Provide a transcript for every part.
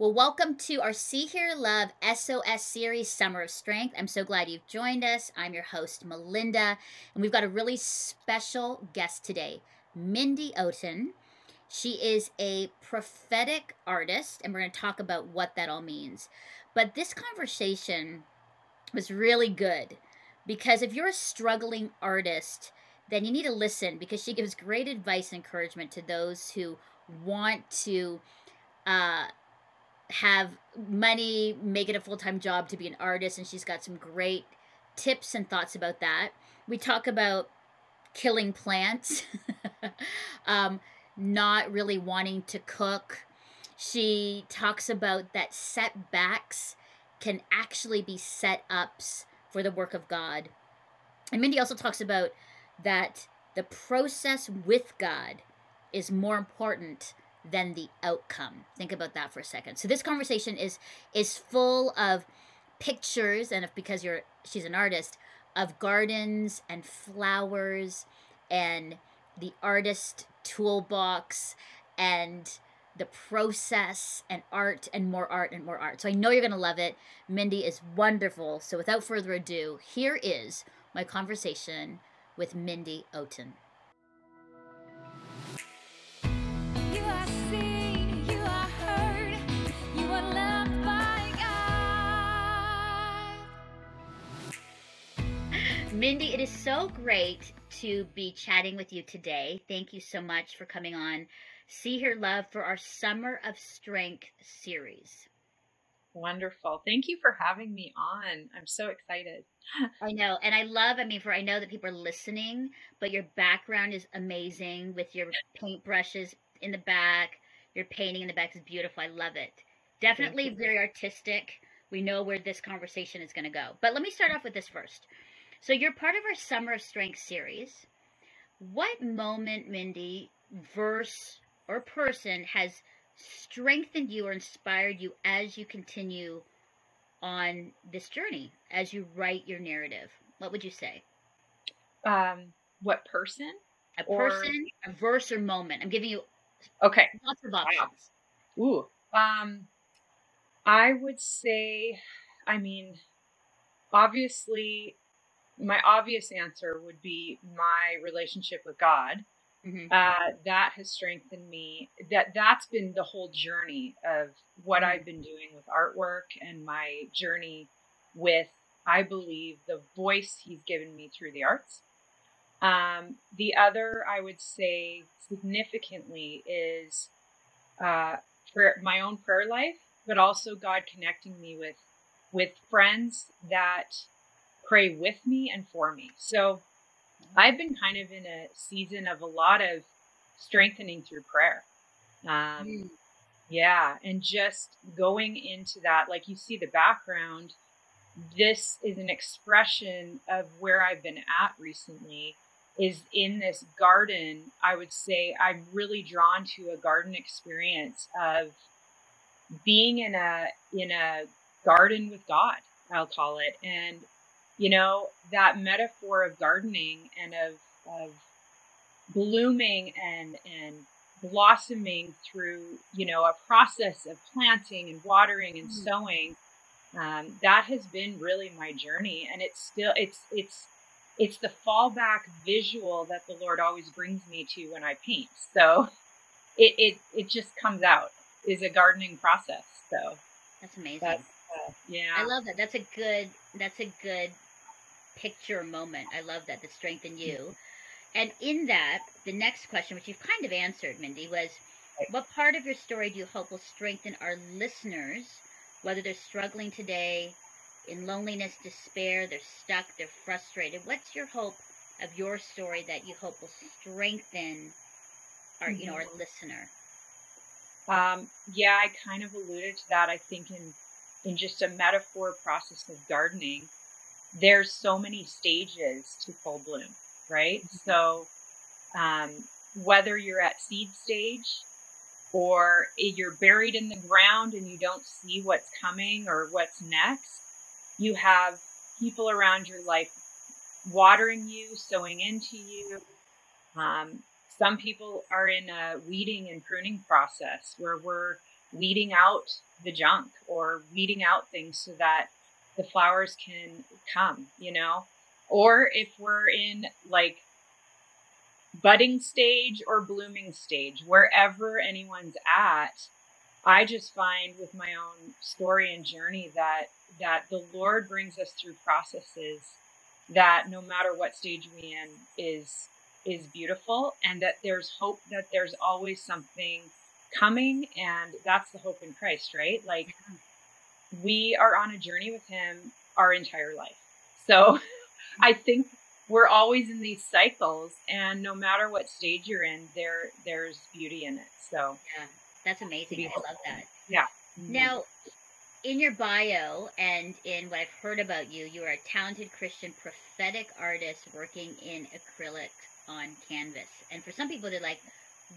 Well, welcome to our See Hear Love SOS series, Summer of Strength. I'm so glad you've joined us. I'm your host, Melinda, and we've got a really special guest today, Mindy Oten. She is a prophetic artist, and we're going to talk about what that all means. But this conversation was really good because if you're a struggling artist, then you need to listen because she gives great advice and encouragement to those who want to uh, have money, make it a full time job to be an artist, and she's got some great tips and thoughts about that. We talk about killing plants, um, not really wanting to cook. She talks about that setbacks can actually be set ups for the work of God. And Mindy also talks about that the process with God is more important than the outcome. Think about that for a second. So this conversation is is full of pictures and if because you're she's an artist of gardens and flowers and the artist toolbox and the process and art and more art and more art. So I know you're going to love it. Mindy is wonderful. So without further ado, here is my conversation with Mindy Oten. Mindy, it is so great to be chatting with you today. Thank you so much for coming on See Hear Love for our Summer of Strength series. Wonderful. Thank you for having me on. I'm so excited. I know. And I love, I mean, for I know that people are listening, but your background is amazing with your paintbrushes in the back. Your painting in the back is beautiful. I love it. Definitely very artistic. We know where this conversation is going to go. But let me start off with this first. So you're part of our Summer of Strength series. What moment, Mindy, verse, or person has strengthened you or inspired you as you continue on this journey, as you write your narrative? What would you say? Um, what person? A person, or... a verse, or moment. I'm giving you okay lots of options. Wow. Ooh, um, I would say, I mean, obviously, my obvious answer would be my relationship with God. Mm-hmm. Uh, that has strengthened me. That that's been the whole journey of what mm-hmm. I've been doing with artwork and my journey with, I believe, the voice He's given me through the arts. Um, the other, I would say, significantly is uh, for my own prayer life, but also God connecting me with with friends that pray with me and for me. So I've been kind of in a season of a lot of strengthening through prayer. Um, mm. Yeah, and just going into that, like you see the background, this is an expression of where I've been at recently. Is in this garden, I would say I'm really drawn to a garden experience of being in a in a garden with God, I'll call it, and you know that metaphor of gardening and of of blooming and and blossoming through you know a process of planting and watering and mm-hmm. sowing um, that has been really my journey. And it's still it's it's it's the fallback visual that the lord always brings me to when i paint. So it it, it just comes out is a gardening process. So that's amazing. that's, uh, yeah. I love that. That's a good that's a good picture moment. I love that, the strength in you. And in that, the next question, which you've kind of answered, Mindy, was what part of your story do you hope will strengthen our listeners, whether they're struggling today in loneliness, despair, they're stuck, they're frustrated? What's your hope of your story that you hope will strengthen our, you know, our mm-hmm. listener? Um, yeah, I kind of alluded to that. I think in in just a metaphor process of gardening, there's so many stages to full bloom, right? Mm-hmm. So, um, whether you're at seed stage or you're buried in the ground and you don't see what's coming or what's next, you have people around your life watering you, sowing into you. Um, some people are in a weeding and pruning process where we're weeding out the junk or weeding out things so that the flowers can come, you know? Or if we're in like budding stage or blooming stage, wherever anyone's at, I just find with my own story and journey that that the Lord brings us through processes that no matter what stage we in is is beautiful and that there's hope that there's always something coming and that's the hope in Christ, right? Like mm-hmm. We are on a journey with him our entire life. So I think we're always in these cycles and no matter what stage you're in, there there's beauty in it. So Yeah. That's amazing. I love that. Yeah. Mm-hmm. Now in your bio and in what I've heard about you, you are a talented Christian prophetic artist working in acrylic on canvas. And for some people, they're like,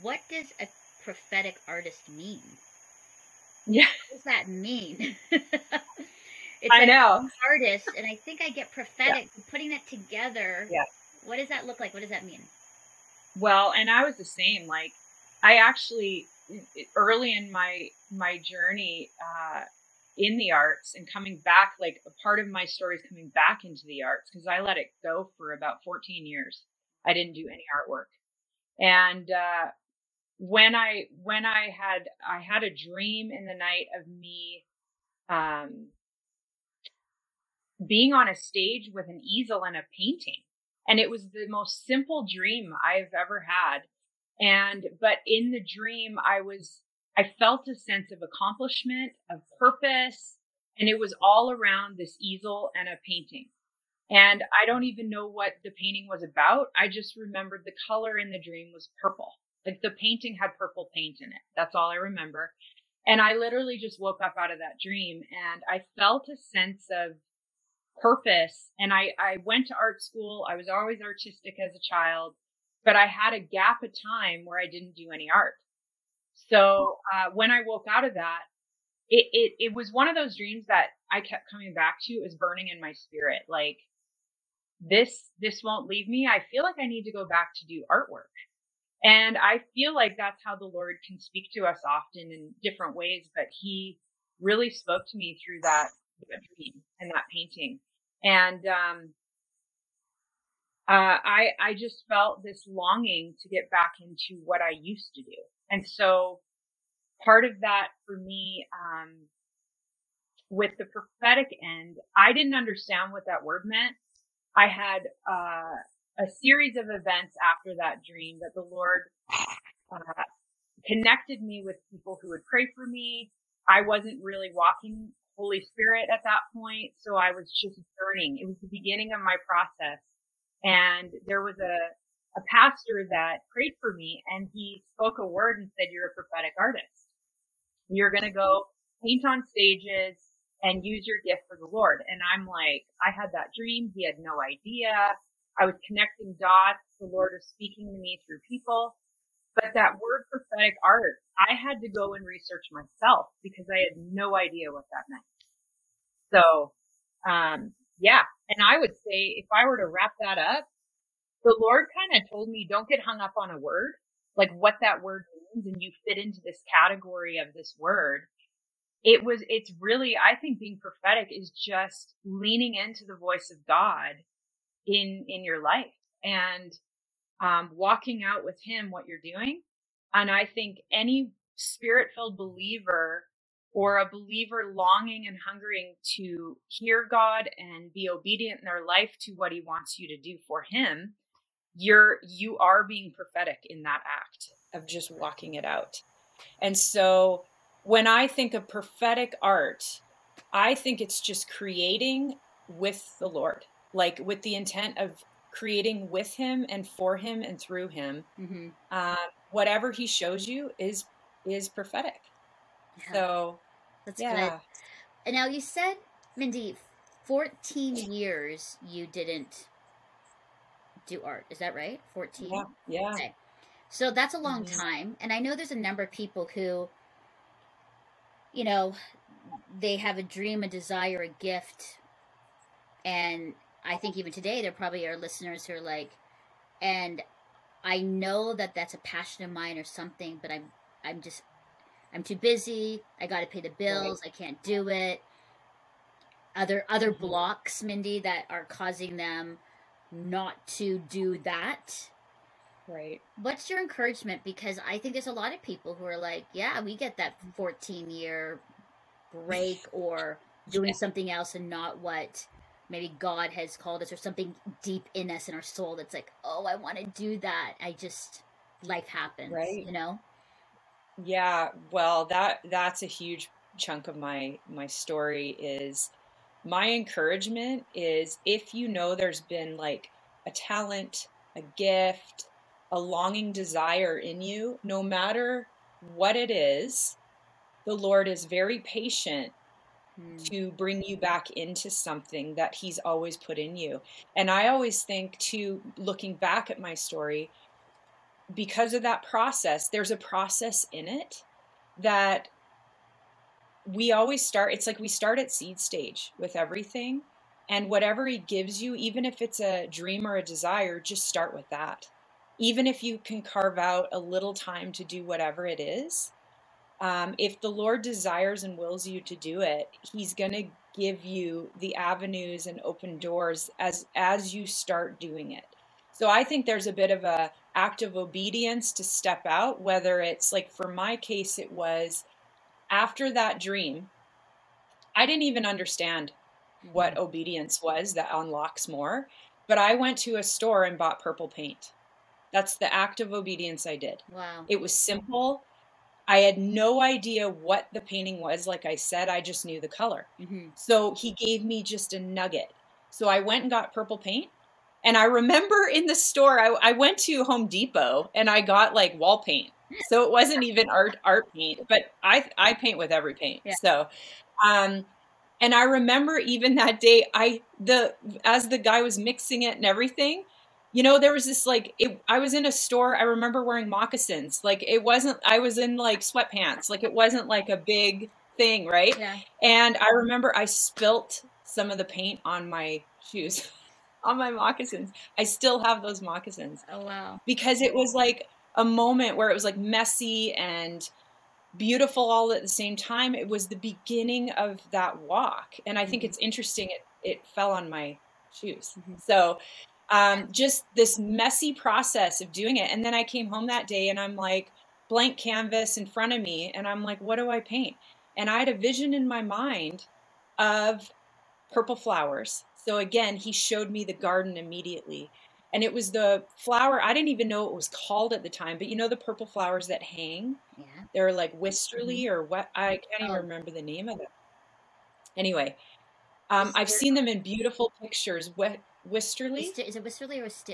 what does a prophetic artist mean? Yeah. What does that mean? it's I know. Artist, and I think I get prophetic. Yeah. Putting that together. Yeah. What does that look like? What does that mean? Well, and I was the same. Like, I actually early in my my journey uh, in the arts and coming back, like a part of my story is coming back into the arts because I let it go for about 14 years. I didn't do any artwork, and uh, when I when I had I had a dream in the night of me um, being on a stage with an easel and a painting, and it was the most simple dream I've ever had. And but in the dream, I was I felt a sense of accomplishment, of purpose, and it was all around this easel and a painting. And I don't even know what the painting was about. I just remembered the color in the dream was purple. Like the painting had purple paint in it. That's all I remember. And I literally just woke up out of that dream and I felt a sense of purpose. And I, I went to art school. I was always artistic as a child, but I had a gap of time where I didn't do any art. So, uh, when I woke out of that, it, it, it was one of those dreams that I kept coming back to. It was burning in my spirit. Like this, this won't leave me. I feel like I need to go back to do artwork. And I feel like that's how the Lord can speak to us often in different ways, but he really spoke to me through that, dream and that painting. And, um, uh, I, I just felt this longing to get back into what I used to do. And so part of that for me, um, with the prophetic end, I didn't understand what that word meant. I had, uh, a series of events after that dream that the Lord uh, connected me with people who would pray for me. I wasn't really walking Holy Spirit at that point, so I was just burning. It was the beginning of my process. And there was a, a pastor that prayed for me and he spoke a word and said, you're a prophetic artist. You're going to go paint on stages and use your gift for the Lord. And I'm like, I had that dream. He had no idea. I was connecting dots. The Lord was speaking to me through people. But that word prophetic art, I had to go and research myself because I had no idea what that meant. So, um, yeah. And I would say if I were to wrap that up, the Lord kind of told me don't get hung up on a word, like what that word means and you fit into this category of this word. It was, it's really, I think being prophetic is just leaning into the voice of God in in your life and um, walking out with him what you're doing. And i think any spirit filled believer or a believer longing and hungering to hear god and be obedient in their life to what he wants you to do for him you're you are being prophetic in that act of just walking it out. And so when i think of prophetic art i think it's just creating with the lord like with the intent of creating with him and for him and through him mm-hmm. uh, whatever he shows you is is prophetic yeah. so that's yeah. good and now you said mindy 14 years you didn't do art is that right 14 yeah yeah okay. so that's a long mm-hmm. time and i know there's a number of people who you know they have a dream a desire a gift and I think even today there probably are listeners who are like, and I know that that's a passion of mine or something, but I'm I'm just I'm too busy. I got to pay the bills. I can't do it. Other other mm-hmm. blocks, Mindy, that are causing them not to do that. Right. What's your encouragement? Because I think there's a lot of people who are like, yeah, we get that 14 year break or doing yeah. something else and not what maybe God has called us or something deep in us in our soul that's like, oh, I want to do that. I just life happens, right? You know. Yeah, well, that that's a huge chunk of my my story is my encouragement is if you know there's been like a talent, a gift, a longing desire in you, no matter what it is, the Lord is very patient hmm. to bring you back into something that he's always put in you. And I always think too looking back at my story because of that process, there's a process in it that we always start it's like we start at seed stage with everything and whatever he gives you even if it's a dream or a desire just start with that even if you can carve out a little time to do whatever it is um, if the lord desires and wills you to do it he's going to give you the avenues and open doors as as you start doing it so i think there's a bit of a act of obedience to step out whether it's like for my case it was after that dream, I didn't even understand what mm-hmm. obedience was that unlocks more. But I went to a store and bought purple paint. That's the act of obedience I did. Wow. It was simple. I had no idea what the painting was. Like I said, I just knew the color. Mm-hmm. So he gave me just a nugget. So I went and got purple paint. And I remember in the store, I, I went to Home Depot and I got like wall paint so it wasn't even art art paint, but I I paint with every paint. Yeah. So, um, and I remember even that day, I the as the guy was mixing it and everything, you know, there was this like it, I was in a store. I remember wearing moccasins. Like it wasn't. I was in like sweatpants. Like it wasn't like a big thing, right? Yeah. And I remember I spilt some of the paint on my shoes. on my moccasins. I still have those moccasins. Oh wow. Because it was like a moment where it was like messy and beautiful all at the same time. It was the beginning of that walk. And I think mm-hmm. it's interesting it, it fell on my shoes. Mm-hmm. So um, just this messy process of doing it. And then I came home that day and I'm like, blank canvas in front of me. And I'm like, what do I paint? And I had a vision in my mind of purple flowers. So again, he showed me the garden immediately and it was the flower i didn't even know it was called at the time but you know the purple flowers that hang yeah they're like wisterly mm-hmm. or what i can't even oh. remember the name of them. anyway um, i've seen them in beautiful pictures what wisterly is it wisterly or Wister?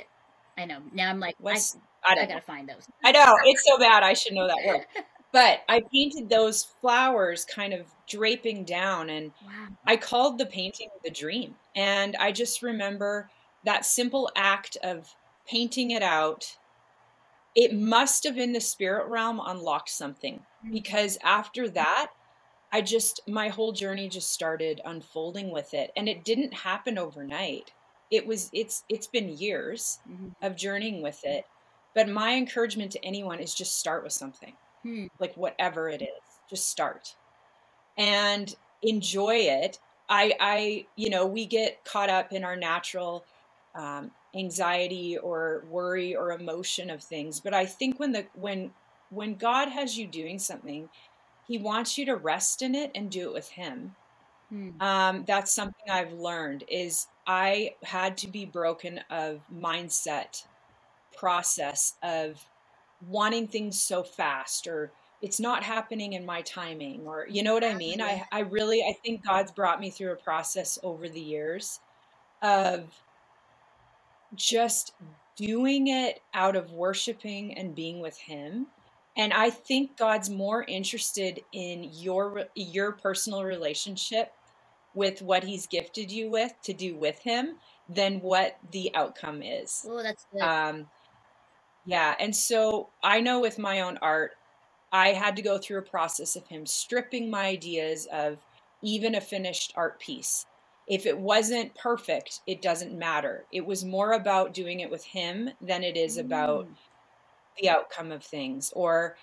i know now i'm like West, I, I, I gotta find those i know it's so bad i should know that word but i painted those flowers kind of draping down and wow. i called the painting the dream and i just remember that simple act of painting it out, it must have in the spirit realm unlocked something mm. because after that, I just, my whole journey just started unfolding with it. And it didn't happen overnight. It was, it's, it's been years mm-hmm. of journeying with it. But my encouragement to anyone is just start with something, hmm. like whatever it is, just start and enjoy it. I, I, you know, we get caught up in our natural um, anxiety or worry or emotion of things. But I think when the when when God has you doing something, He wants you to rest in it and do it with Him. Hmm. Um, that's something I've learned is I had to be broken of mindset process of wanting things so fast or it's not happening in my timing or you know what I mean? I, I really I think God's brought me through a process over the years of just doing it out of worshiping and being with him and i think god's more interested in your your personal relationship with what he's gifted you with to do with him than what the outcome is oh that's good um yeah and so i know with my own art i had to go through a process of him stripping my ideas of even a finished art piece if it wasn't perfect, it doesn't matter. It was more about doing it with him than it is about mm. the outcome of things. Or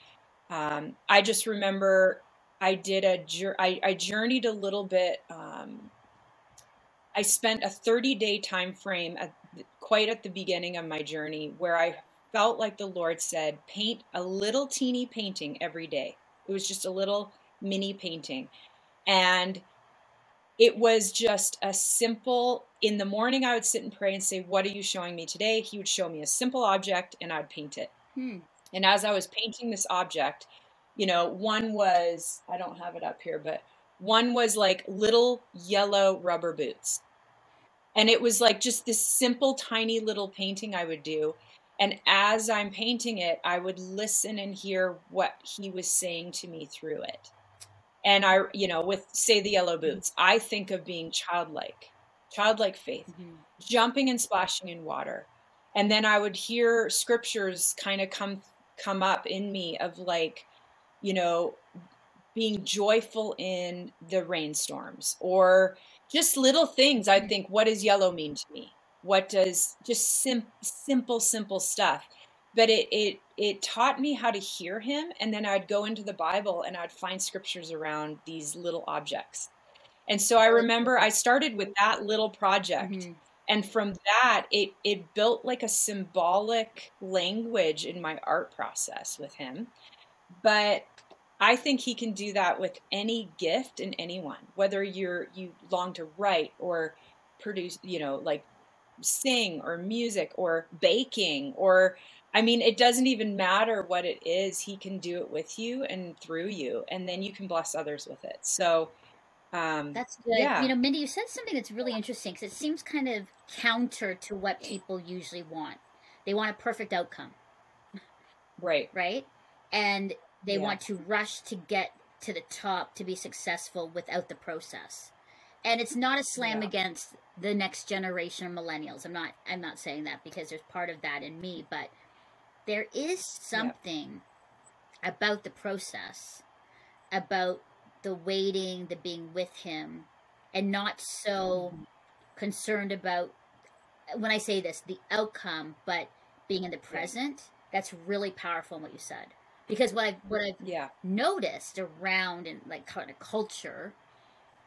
Um, I just remember I did a I, I journeyed a little bit. Um, I spent a 30 day time frame at quite at the beginning of my journey where I felt like the Lord said, paint a little teeny painting every day. It was just a little mini painting. And it was just a simple in the morning i would sit and pray and say what are you showing me today he would show me a simple object and i'd paint it hmm. and as i was painting this object you know one was i don't have it up here but one was like little yellow rubber boots and it was like just this simple tiny little painting i would do and as i'm painting it i would listen and hear what he was saying to me through it and i you know with say the yellow mm-hmm. boots i think of being childlike childlike faith mm-hmm. jumping and splashing in water and then i would hear scriptures kind of come come up in me of like you know being joyful in the rainstorms or just little things i mm-hmm. think what does yellow mean to me what does just sim- simple simple stuff but it it it taught me how to hear him and then i'd go into the bible and i'd find scriptures around these little objects and so i remember i started with that little project mm-hmm. and from that it it built like a symbolic language in my art process with him but i think he can do that with any gift in anyone whether you're you long to write or produce you know like sing or music or baking or I mean, it doesn't even matter what it is. He can do it with you and through you, and then you can bless others with it. So, um, that's good. Yeah. You know, Mindy, you said something that's really interesting because it seems kind of counter to what people usually want. They want a perfect outcome. Right. Right. And they yeah. want to rush to get to the top to be successful without the process. And it's not a slam yeah. against the next generation of millennials. I'm not I'm not saying that because there's part of that in me, but there is something about the process, about the waiting, the being with him, and not so mm-hmm. concerned about when I say this, the outcome, but being in the present. That's really powerful in what you said. Because what I've what I've yeah. noticed around in like kind of culture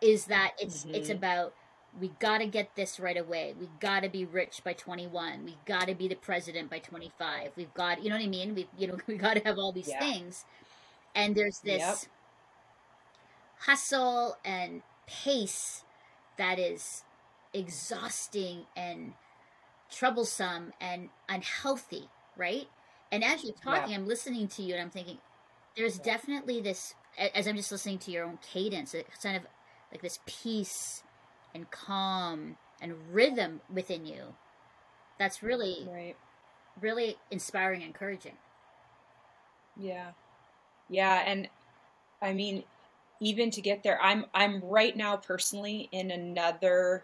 is that it's mm-hmm. it's about we got to get this right away. We got to be rich by 21. We got to be the president by 25. We've got, you know what I mean? We, you know, we got to have all these yeah. things. And there's this yep. hustle and pace that is exhausting and troublesome and unhealthy, right? And as you're talking, yeah. I'm listening to you and I'm thinking, there's definitely this, as I'm just listening to your own cadence, it's kind of like this peace and calm and rhythm within you that's really right. really inspiring and encouraging yeah yeah and i mean even to get there i'm i'm right now personally in another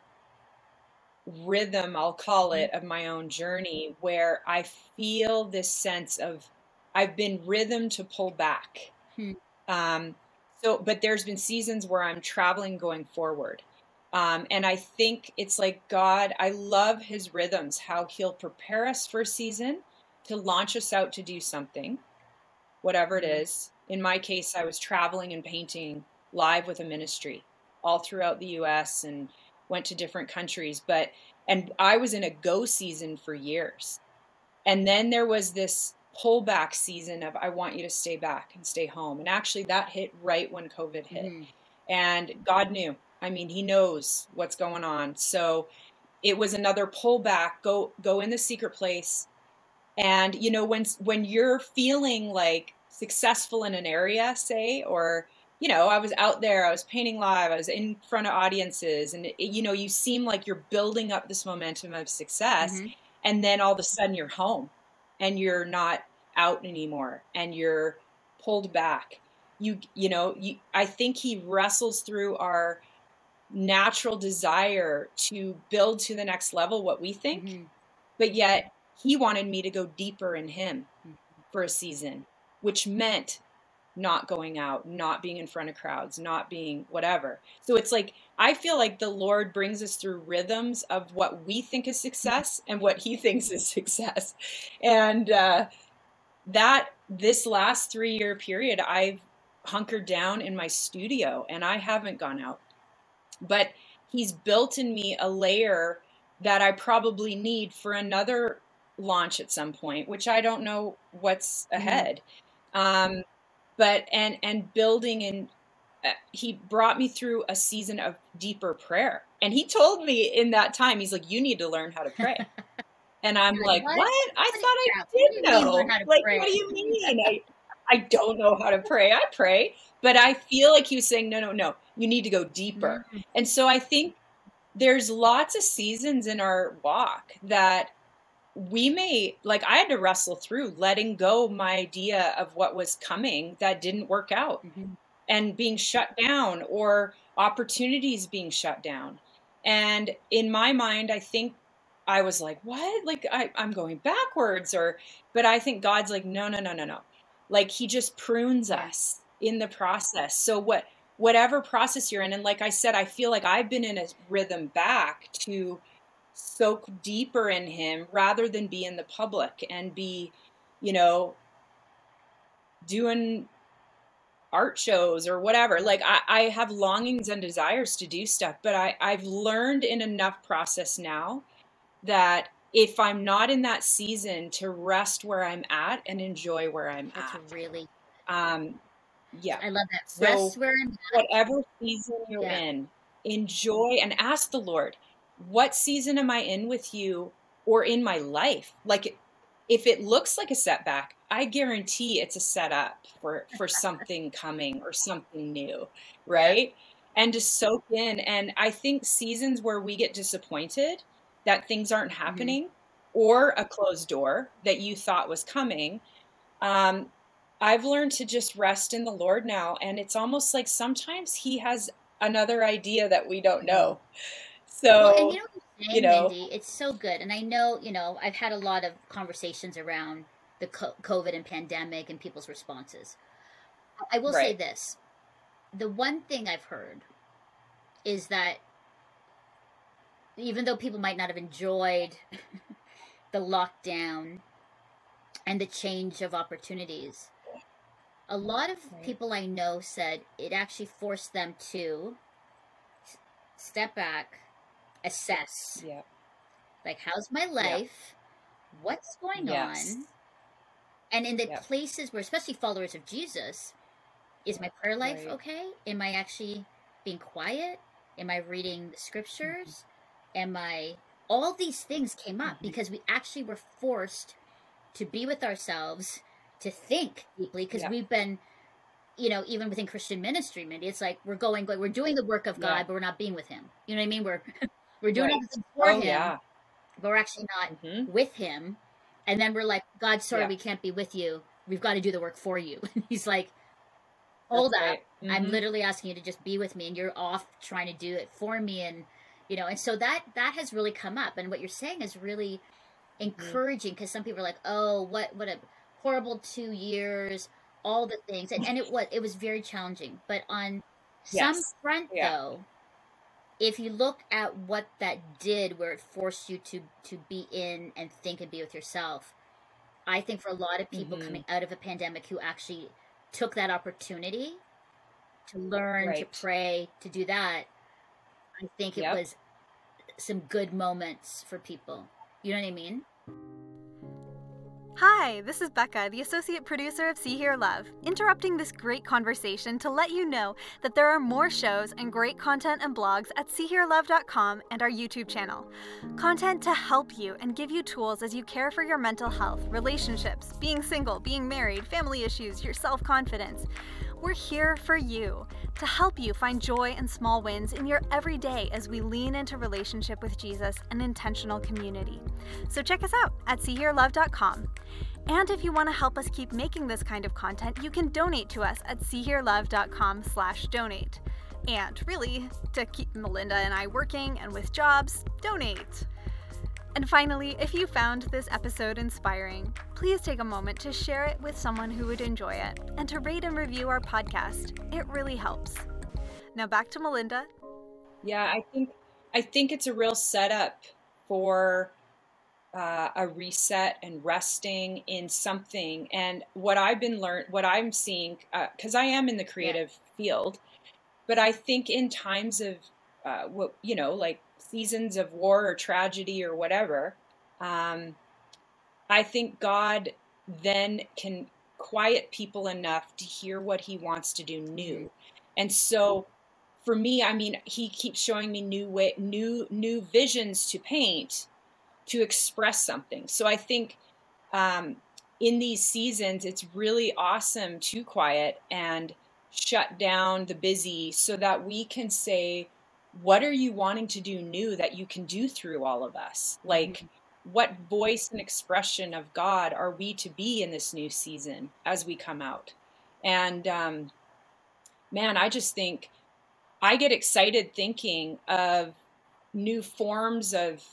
rhythm i'll call it of my own journey where i feel this sense of i've been rhythm to pull back hmm. um so but there's been seasons where i'm traveling going forward um, and I think it's like God, I love his rhythms, how he'll prepare us for a season to launch us out to do something, whatever it mm-hmm. In my case, I was traveling and painting live with a ministry all throughout the US and went to different countries. But, and I was in a go season for years. And then there was this pullback season of, I want you to stay back and stay home. And actually, that hit right when COVID hit. Mm. And God knew I mean, he knows what's going on. So it was another pullback. Go go in the secret place. And you know, when when you're feeling like successful in an area, say, or you know, I was out there, I was painting live, I was in front of audiences, and it, you know, you seem like you're building up this momentum of success, mm-hmm. and then all of a sudden you're home, and you're not out anymore, and you're pulled back. You you know, you, I think he wrestles through our natural desire to build to the next level what we think. Mm-hmm. But yet he wanted me to go deeper in him mm-hmm. for a season, which meant not going out, not being in front of crowds, not being whatever. So it's like I feel like the Lord brings us through rhythms of what we think is success and what He thinks is success, and uh, that this last three year period, I've hunkered down in my studio and I haven't gone out. But he's built in me a layer that I probably need for another launch at some point, which I don't know what's mm-hmm. ahead. Mm-hmm. Um, but and and building and uh, he brought me through a season of deeper prayer. And he told me in that time, he's like, "You need to learn how to pray." And I'm like, what? what? I what thought I did know. Like, pray? what do you mean? I, I don't know how to pray. I pray, but I feel like he was saying, no, no, no, you need to go deeper. Mm-hmm. And so I think there's lots of seasons in our walk that we may like i had to wrestle through letting go my idea of what was coming that didn't work out mm-hmm. and being shut down or opportunities being shut down. And in my mind i think i was like what? Like I, i'm going backwards or but i think god's like no no no no no. Like he just prunes us in the process. So what whatever process you're in and like i said i feel like i've been in a rhythm back to soak deeper in him rather than be in the public and be you know doing art shows or whatever like I, I have longings and desires to do stuff but I, i've learned in enough process now that if i'm not in that season to rest where i'm at and enjoy where i'm That's at really um yeah i love that so rest where i'm at. whatever season you're yeah. in enjoy and ask the lord what season am I in with you or in my life? Like if it looks like a setback, I guarantee it's a setup for for something coming or something new, right? And to soak in and I think seasons where we get disappointed that things aren't mm-hmm. happening mm-hmm. or a closed door that you thought was coming um, I've learned to just rest in the Lord now. And it's almost like sometimes He has another idea that we don't know. So, well, and you know, saying, you know, Mindy, it's so good. And I know, you know, I've had a lot of conversations around the COVID and pandemic and people's responses. I will right. say this: the one thing I've heard is that even though people might not have enjoyed the lockdown and the change of opportunities, a lot of people I know said it actually forced them to step back assess. Yeah. Like, how's my life? Yeah. What's going yes. on? And in the yep. places where, especially followers of Jesus, is my prayer life right. okay? Am I actually being quiet? Am I reading the scriptures? Mm-hmm. Am I. All these things came up mm-hmm. because we actually were forced to be with ourselves, to think deeply, because yep. we've been you know, even within Christian ministry, maybe it's like we're going, we're doing the work of God, yeah. but we're not being with Him. You know what I mean? We're we're doing right. everything for oh, him, yeah. but we're actually not mm-hmm. with him. And then we're like, God, sorry, yeah. we can't be with you. We've got to do the work for you. he's like, hold That's up. Right. Mm-hmm. I'm literally asking you to just be with me, and you're off trying to do it for me. And you know, and so that that has really come up. And what you're saying is really mm-hmm. encouraging because some people are like, oh, what what a horrible two years, all the things, and, and it was it was very challenging. But on yes. some front yeah. though if you look at what that did where it forced you to to be in and think and be with yourself i think for a lot of people mm-hmm. coming out of a pandemic who actually took that opportunity to learn right. to pray to do that i think yep. it was some good moments for people you know what i mean Hi, this is Becca, the associate producer of See Hear Love, interrupting this great conversation to let you know that there are more shows and great content and blogs at SeeHearLove.com and our YouTube channel. Content to help you and give you tools as you care for your mental health, relationships, being single, being married, family issues, your self confidence. We're here for you to help you find joy and small wins in your everyday as we lean into relationship with Jesus and intentional community. So check us out at seehearlove.com. And if you want to help us keep making this kind of content, you can donate to us at seehearlove.com slash donate. And really, to keep Melinda and I working and with jobs, donate. And finally, if you found this episode inspiring, please take a moment to share it with someone who would enjoy it and to rate and review our podcast. It really helps. Now back to Melinda. Yeah, I think I think it's a real setup for uh, a reset and resting in something. And what I've been learned, what I'm seeing, because uh, I am in the creative yeah. field, but I think in times of uh, what you know, like seasons of war or tragedy or whatever, um, I think God then can quiet people enough to hear what He wants to do new. And so, for me, I mean, He keeps showing me new way, new new visions to paint, to express something. So I think um, in these seasons, it's really awesome to quiet and shut down the busy so that we can say, what are you wanting to do new that you can do through all of us? Like, mm-hmm. what voice and expression of God are we to be in this new season as we come out? And um, man, I just think I get excited thinking of new forms of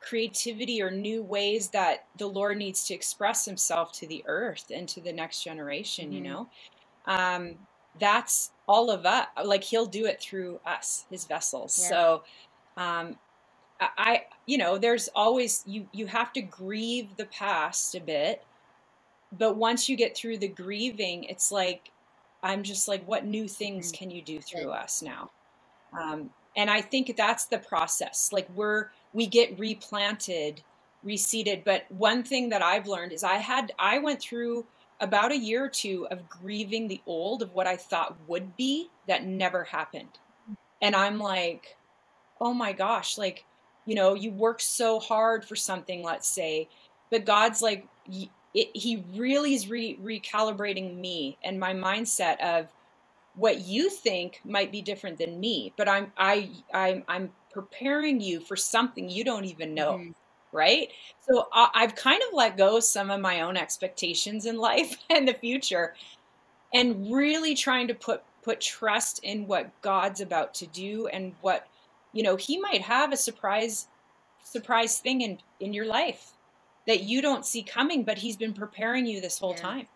creativity or new ways that the Lord needs to express himself to the earth and to the next generation, mm-hmm. you know? Um, that's all of us. Like he'll do it through us, his vessels. Yeah. So, um, I, you know, there's always, you, you have to grieve the past a bit, but once you get through the grieving, it's like, I'm just like, what new things mm-hmm. can you do through us now? Um, and I think that's the process. Like we're, we get replanted, reseeded. But one thing that I've learned is I had, I went through about a year or two of grieving the old of what I thought would be that never happened. And I'm like, oh my gosh, like, you know, you work so hard for something, let's say, but God's like, it, he really is re- recalibrating me and my mindset of what you think might be different than me, but I'm I I'm I'm preparing you for something you don't even know. Mm-hmm right? So I've kind of let go some of my own expectations in life and the future and really trying to put put trust in what God's about to do and what you know, he might have a surprise surprise thing in in your life that you don't see coming but he's been preparing you this whole yeah. time.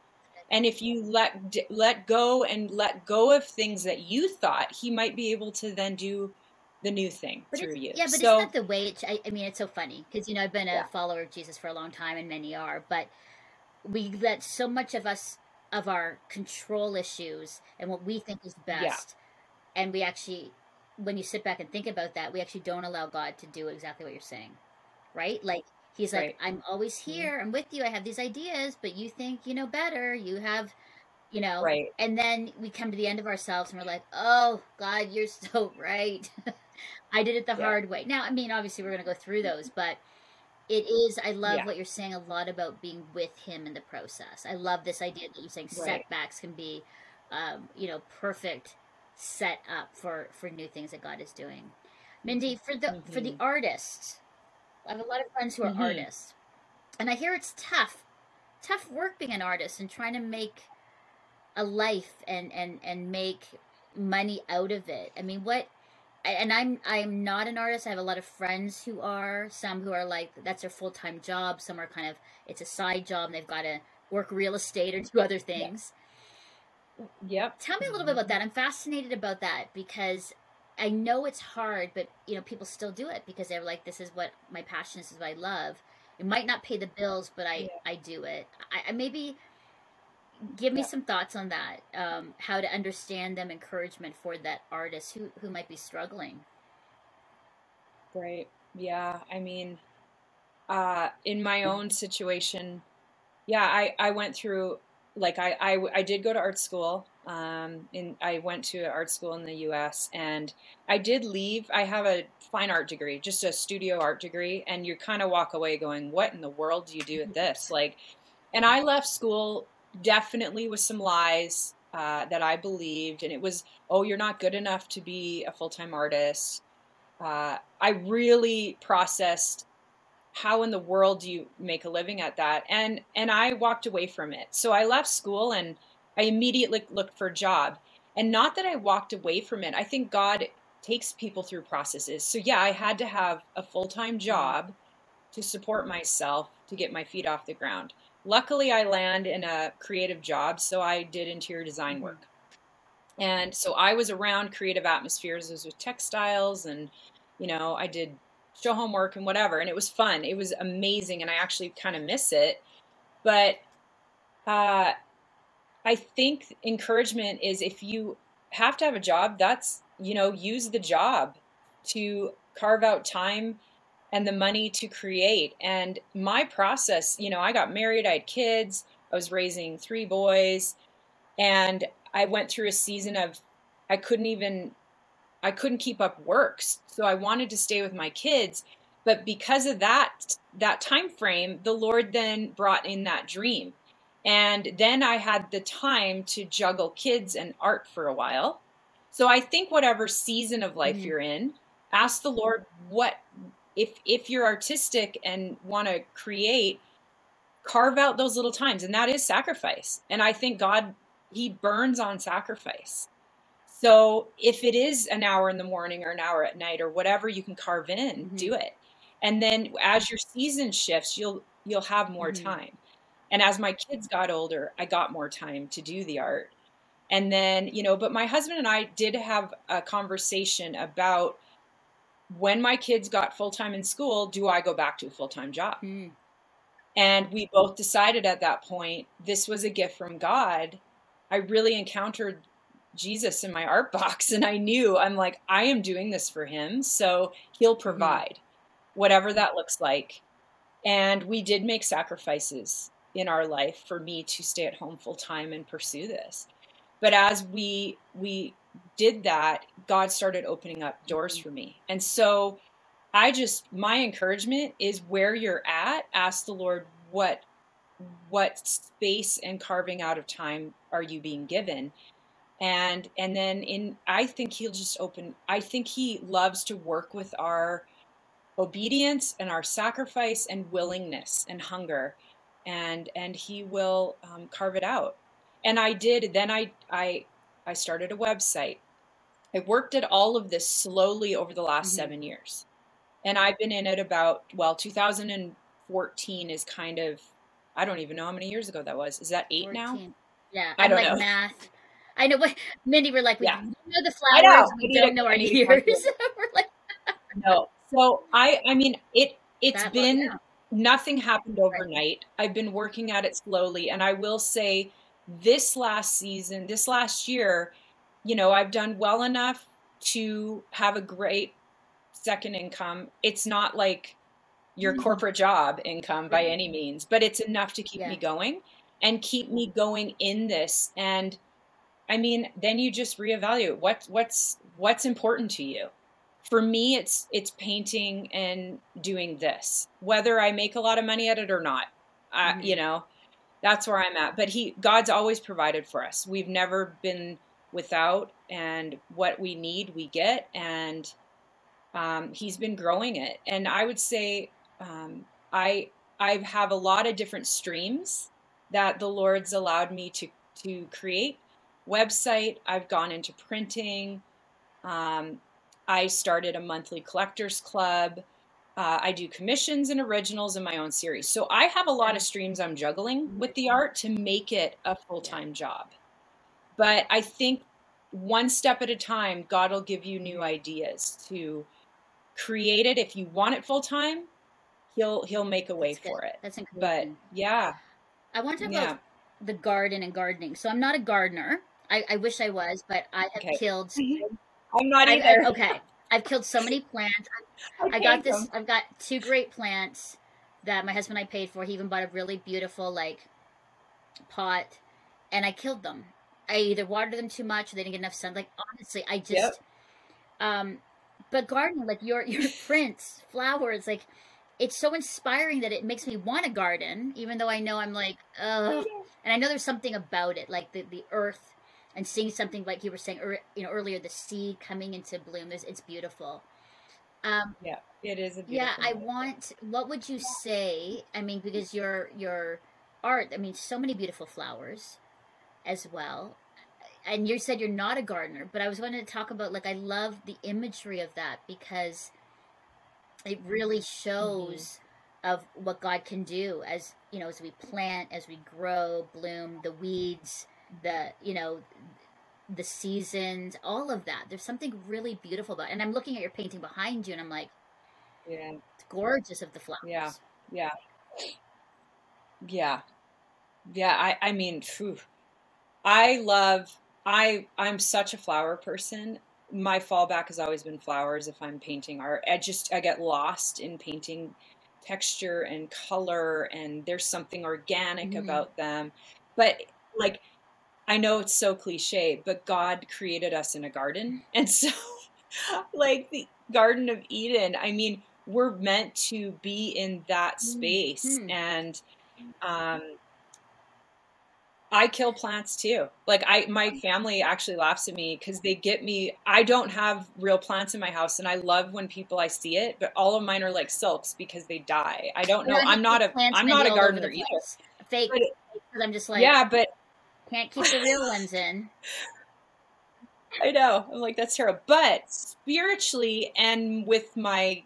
And if you let let go and let go of things that you thought, he might be able to then do the new thing but through you. Yeah, but so, it's not the way. It, I, I, mean, it's so funny because you know I've been a yeah. follower of Jesus for a long time, and many are, but we let so much of us of our control issues and what we think is best, yeah. and we actually, when you sit back and think about that, we actually don't allow God to do exactly what you're saying, right? Like He's right. like, I'm always mm-hmm. here. I'm with you. I have these ideas, but you think you know better. You have you know right and then we come to the end of ourselves and we're like oh god you're so right I did it the yeah. hard way. Now, I mean, obviously, we're going to go through those, but it is. I love yeah. what you're saying a lot about being with him in the process. I love this idea that you're saying right. setbacks can be, um, you know, perfect set up for for new things that God is doing. Mindy, for the mm-hmm. for the mm-hmm. artists, I have a lot of friends who are mm-hmm. artists, and I hear it's tough, tough work being an artist and trying to make a life and and and make money out of it. I mean, what and I'm I'm not an artist. I have a lot of friends who are. Some who are like that's their full time job. Some are kind of it's a side job and they've got to work real estate or do other things. Yep. Tell me a little bit about that. I'm fascinated about that because I know it's hard, but you know people still do it because they're like, this is what my passion is. Is what I love. It might not pay the bills, but I yeah. I do it. I, I maybe give me yeah. some thoughts on that um, how to understand them encouragement for that artist who, who might be struggling Right. yeah i mean uh, in my own situation yeah i, I went through like I, I, I did go to art school um, in, i went to an art school in the us and i did leave i have a fine art degree just a studio art degree and you kind of walk away going what in the world do you do with this like and i left school definitely with some lies uh, that I believed, and it was, oh, you're not good enough to be a full time artist. Uh, I really processed how in the world do you make a living at that, and and I walked away from it. So I left school and I immediately looked for a job, and not that I walked away from it. I think God takes people through processes. So yeah, I had to have a full time job to support myself to get my feet off the ground. Luckily, I land in a creative job, so I did interior design mm-hmm. work. And so I was around creative atmospheres. Was with textiles, and you know, I did show homework and whatever. And it was fun. It was amazing. And I actually kind of miss it. But uh, I think encouragement is if you have to have a job, that's, you know, use the job to carve out time and the money to create. And my process, you know, I got married, I had kids, I was raising three boys, and I went through a season of I couldn't even I couldn't keep up works. So I wanted to stay with my kids, but because of that that time frame, the Lord then brought in that dream. And then I had the time to juggle kids and art for a while. So I think whatever season of life mm-hmm. you're in, ask the Lord what if if you're artistic and want to create, carve out those little times and that is sacrifice. And I think God he burns on sacrifice. So if it is an hour in the morning or an hour at night or whatever you can carve in, mm-hmm. do it. And then as your season shifts, you'll you'll have more mm-hmm. time. And as my kids got older, I got more time to do the art. And then, you know, but my husband and I did have a conversation about when my kids got full time in school, do I go back to a full time job? Mm. And we both decided at that point this was a gift from God. I really encountered Jesus in my art box, and I knew I'm like, I am doing this for him. So he'll mm. provide mm. whatever that looks like. And we did make sacrifices in our life for me to stay at home full time and pursue this. But as we we did that, God started opening up doors for me. And so I just my encouragement is where you're at, ask the Lord what what space and carving out of time are you being given? And and then in I think he'll just open I think he loves to work with our obedience and our sacrifice and willingness and hunger and and he will um, carve it out and i did then i i i started a website i worked at all of this slowly over the last mm-hmm. seven years and i've been in it about well 2014 is kind of i don't even know how many years ago that was is that eight 14. now yeah i don't like know math i know what mindy we're like we yeah. Don't know the flowers know. we, we don't know our years we're like no so i i mean it it's that been nothing happened overnight. I've been working at it slowly. And I will say, this last season, this last year, you know, I've done well enough to have a great second income. It's not like your mm-hmm. corporate job income by any means, but it's enough to keep yeah. me going and keep me going in this. And I mean, then you just reevaluate what what's what's important to you for me it's it's painting and doing this whether i make a lot of money at it or not mm-hmm. you know that's where i'm at. But he god's always provided for us. We've never been without and what we need we get. And um, he's been growing it. And i would say um, i i have a lot of different streams that the lord's allowed me to to create. Website i've gone into printing. Um, I started a monthly collectors club. Uh, I do commissions and originals in my own series. So I have a lot of streams I'm juggling with the art to make it a full time job. But I think one step at a time, God will give you new ideas to create it. If you want it full time, he'll he'll make a way That's for it. That's incredible. But yeah, I want to talk yeah. about the garden and gardening. So I'm not a gardener. I, I wish I was, but I have okay. killed I'm not either. I, okay, I've killed so many plants. I, I got this. Them. I've got two great plants that my husband and I paid for. He even bought a really beautiful like pot, and I killed them. I either watered them too much, or they didn't get enough sun. Like honestly, I just. Yep. Um, but gardening, like your your prints, flowers, like it's so inspiring that it makes me want to garden, even though I know I'm like, ugh. And I know there's something about it, like the the earth and seeing something like you were saying you know earlier the seed coming into bloom is it's beautiful um, yeah it is beautiful. yeah i want what would you say i mean because your your art i mean so many beautiful flowers as well and you said you're not a gardener but i was wanting to talk about like i love the imagery of that because it really shows mm-hmm. of what god can do as you know as we plant as we grow bloom the weeds the you know the seasons all of that there's something really beautiful about it. and i'm looking at your painting behind you and i'm like Yeah. It's gorgeous of the flowers. Yeah. Yeah. Yeah. Yeah. I, I mean, phew. I love, I, I'm such a flower person. My fallback has always been flowers if I'm painting art. I just, I get lost in painting texture and color and there's something organic Mhm. about them. But like, I know it's so cliche, but God created us in a garden. And so, like the Garden of Eden, I mean, we're meant to be in that space. Mhm. And um, I kill plants too. Like I, my family actually laughs at me because they get me. I don't have real plants in my house, and I love when people I see it. But all of mine are like silks because they die. I don't know. I'm not a. I'm not a gardener the either. Fake. But I'm just like, yeah, but can't keep the real ones in. I know. I'm like, that's terrible. But spiritually and with my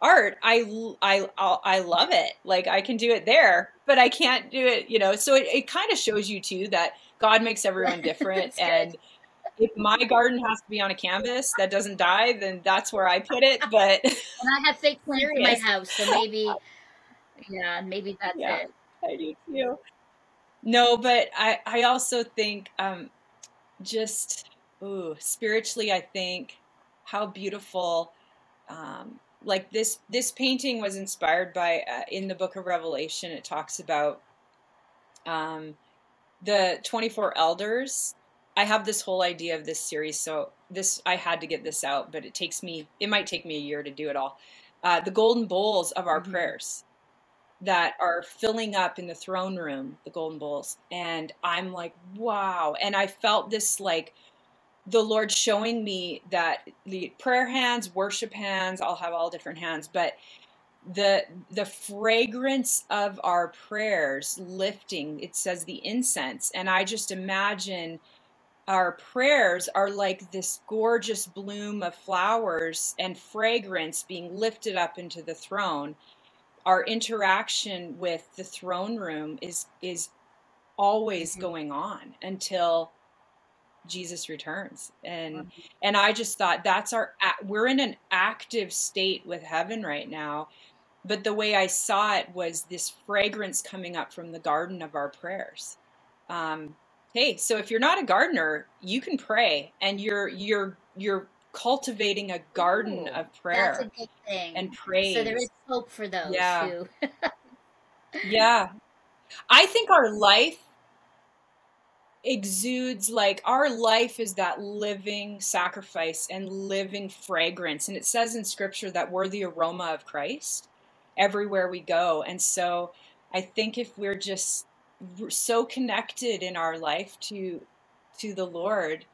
art, I, I, I love it. Like I can do it there, but I can't do it, you know? So it, it kind of shows you too that God makes everyone different. And if my garden has to be on a canvas that doesn't die, then that's where I put it. But And I have fake plants in my house, so maybe, yeah, maybe that's Yeah. it. I do too. No, but I, I also think, um, just, ooh, spiritually, I think how beautiful, um, like this, this painting was inspired by, uh, in the book of Revelation, it talks about, um, the 24 elders. I have this whole idea of this series. So this, I had to get this out, but it takes me, it might take me a year to do it all. Uh, the golden bowls of our Mhm. prayers that are filling up in the throne room, the golden bowls. And I'm like, wow. And I felt this like the Lord showing me that the prayer hands, worship hands, I'll have all different hands, but the the fragrance of our prayers lifting, it says the incense. And I just imagine our prayers are like this gorgeous bloom of flowers and fragrance being lifted up into the throne our interaction with the throne room is is always Mhm. going on until Jesus returns and Mhm. and I just thought that's our we're in an active state with heaven right now but the way I saw it was this fragrance coming up from the garden of our prayers um hey so if you're not a gardener you can pray and you're you're you're cultivating a garden Ooh, of That's a prayer good thing. and praise So there is hope for those Yeah. who. Yeah. I think our life exudes like our life is that living sacrifice and living fragrance. And it says in scripture that we're the aroma of Christ everywhere we go. And so I think if we're just so connected in our life to to the Lord,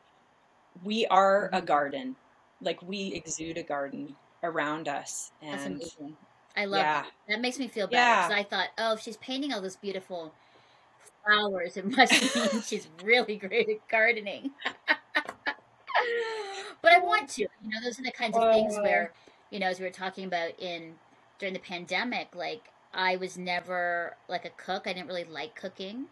we are a Mhm. garden. Like we exude a garden around us. That's And amazing. I love yeah. that. That makes me feel better Yeah. because I thought, oh, if she's painting all those beautiful flowers, it must mean she's really great at gardening. but I want to. You know, those are the kinds of things Uh. where, you know, as we were talking about in during the pandemic, like I was never like a cook. I didn't really like cooking,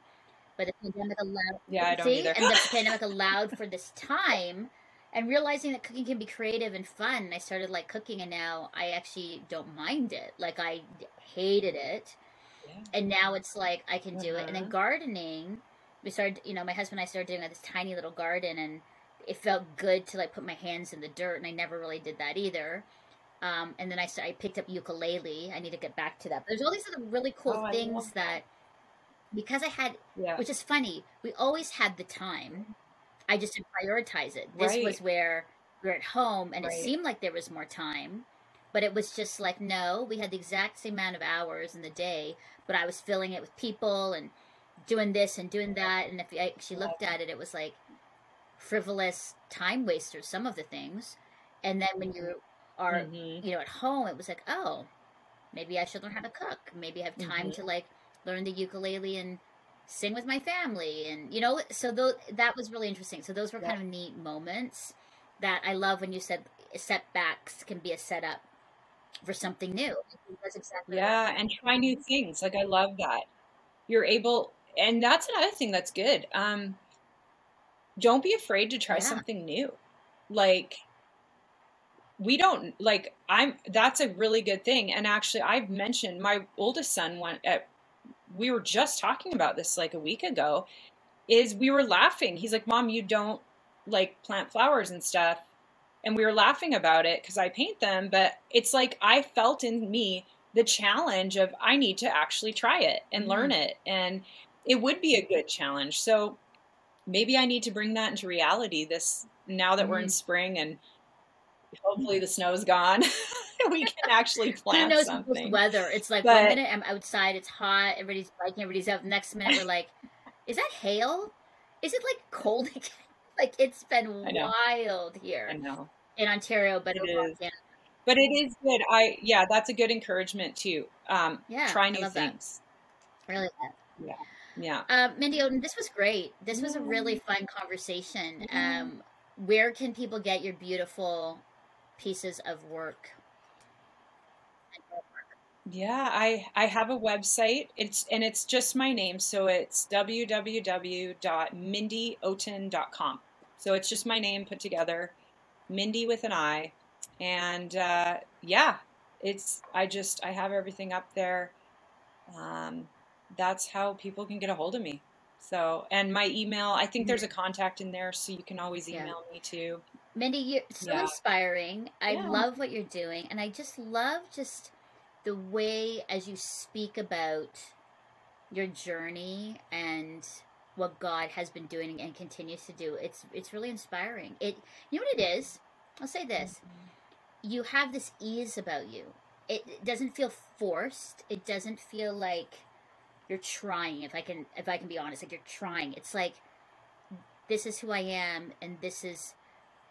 but the pandemic allowed. Yeah, I don't see, either. and the pandemic allowed for this time. And realizing that cooking can be creative and fun, I started like cooking, and now I actually don't mind it. Like I hated it, Yeah. and now it's like I can do it. And then Uh-huh. gardening, we started. You know, my husband and I started doing like, this tiny little garden, and it felt good to like put my hands in the dirt, and I never really did that either. Um, and then I I picked up ukulele. I need to get back to that. But there's all these other really cool Oh, things love that because I had Yeah. which is funny. We always had the time. I just didn't prioritize it. This Right. was where we're at home, and it seemed like there was more time, but it was just like no, we had the exact same amount of hours in the day, but I was filling it with people and doing this and doing that. And if I actually looked at it, it was like frivolous time wasters. Some of the things, and then when you are Mhm. you know at home, it was like oh, maybe I should learn how to cook. Maybe I have time Mhm. to like learn the ukulele and sing with my family and you know so tho- that was really interesting so those were Yeah. kind of neat moments that i love when you said setbacks can be a setup for something new that's exactly Yeah, and try new things. Like I love that. You're able and that's another thing that's good. Um don't be afraid to try Yeah. something new. Like we don't like i'm that's a really good thing and actually i've mentioned my oldest son went at we were just talking about this like a week ago is we were laughing he's like mom you don't like plant flowers and stuff and we were laughing about it because i paint them but it's like i felt in me the challenge of i need to actually try it and mm-hmm. learn it and it would be a good challenge so maybe i need to bring that into reality this now that mm-hmm. we're in mm-hmm. spring and hopefully the snow's gone. we can actually plant Who knows something. weather? It's like but, one minute I'm outside, it's hot, everybody's biking, everybody's out. The next minute we're like, is that hail? Is it like cold again? like it's been wild here. I know in Ontario, but it is. But it is good. I yeah, that's a good encouragement too. Um, yeah, try new things. That. Really. Yeah. Yeah. Uh, Mindy Oten, this was great. This was a really fun conversation. Um, where can people get your beautiful pieces of work. Yeah, I I have a website. It's and it's just my name, so it's www.mindyoten.com. So it's just my name put together, Mindy with an I, and uh, yeah, it's I just I have everything up there. Um, that's how people can get a hold of me. So and my email, I think there's a contact in there, so you can always email yeah. me too. Mindy, you're so yeah. inspiring. I yeah. love what you're doing, and I just love just the way as you speak about your journey and what God has been doing and continues to do. It's it's really inspiring. It you know what it is? I'll say this. Mm-hmm. You have this ease about you. It, it doesn't feel forced. It doesn't feel like you're trying. If I can if I can be honest, like you're trying. It's like this is who I am and this is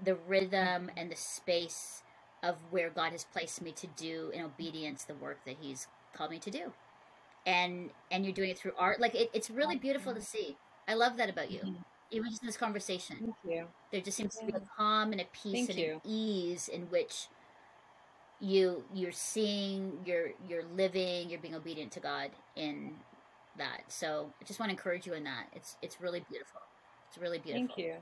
the rhythm and the space of where God has placed me to do in obedience the work that He's called me to do. And and you're doing it through art. Like it, it's really beautiful to see. I love that about you. Mm-hmm. Even just in this conversation. Thank you. There just seems to be a calm and a peace Thank and you. an ease in which you you're seeing, you're you're living, you're being obedient to God in that. So I just want to encourage you in that. It's it's really beautiful. It's really beautiful. Thank you.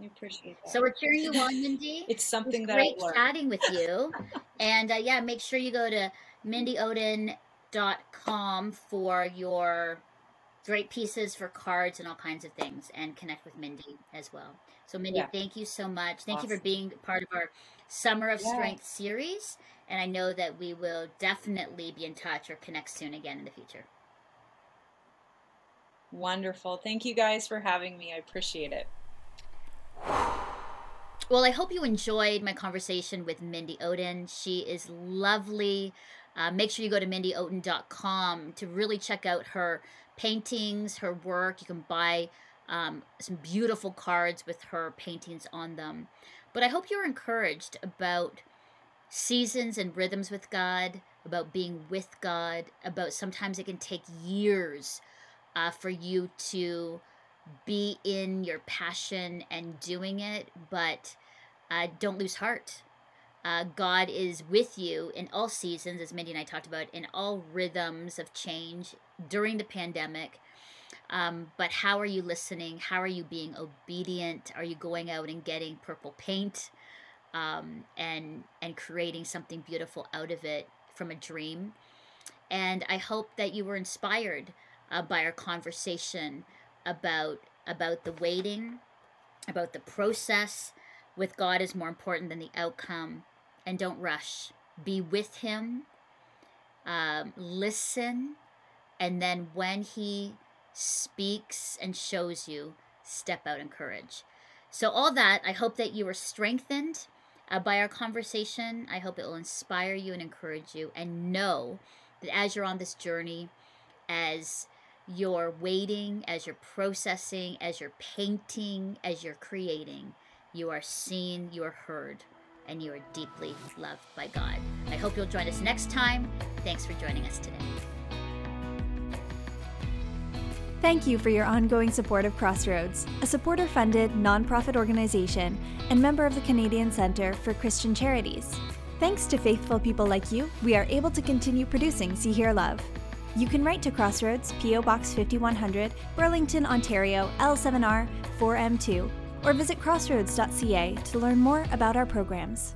I appreciate that. So we're cheering you on, Mindy. it's something that I'm great chatting with you. and uh, yeah, make sure you go to mindyoten.com for your great pieces for cards and all kinds of things and connect with Mindy as well. So Mindy, yeah. thank you so much. Thank awesome. you for being part of our Summer of yeah. Strength series. And I know that we will definitely be in touch or connect soon again in the future. Wonderful. Thank you guys for having me. I appreciate it. Well, I hope you enjoyed my conversation with Mindy Oten. She is lovely. Uh, make sure you go to mindyoten.com to really check out her paintings, her work. You can buy um, some beautiful cards with her paintings on them. But I hope you're encouraged about seasons and rhythms with God, about being with God, about sometimes it can take years uh, for you to be in your passion and doing it, but uh, don't lose heart. Uh, God is with you in all seasons, as Mindy and I talked about, in all rhythms of change during the pandemic. Um, but how are you listening? How are you being obedient? Are you going out and getting purple paint um, and and creating something beautiful out of it from a dream? And I hope that you were inspired uh, by our conversation about about the waiting, about the process. With God is more important than the outcome, and don't rush. Be with Him. Um, listen, and then when He speaks and shows you, step out in courage. So all that, I hope that you are strengthened uh, by our conversation. I hope it will inspire you and encourage you, and know that as you're on this journey, as you're waiting, as you're processing, as you're painting, as you're creating, you are seen, you are heard, and you are deeply loved by God. I hope you'll join us next time. Thanks for joining us today. Thank you for your ongoing support of Crossroads, a supporter funded nonprofit organization and member of the Canadian Centre for Christian Charities. Thanks to faithful people like you, we are able to continue producing See Hear Love. You can write to Crossroads, P.O. Box 5100, Burlington, Ontario, L7R 4M2, or visit crossroads.ca to learn more about our programs.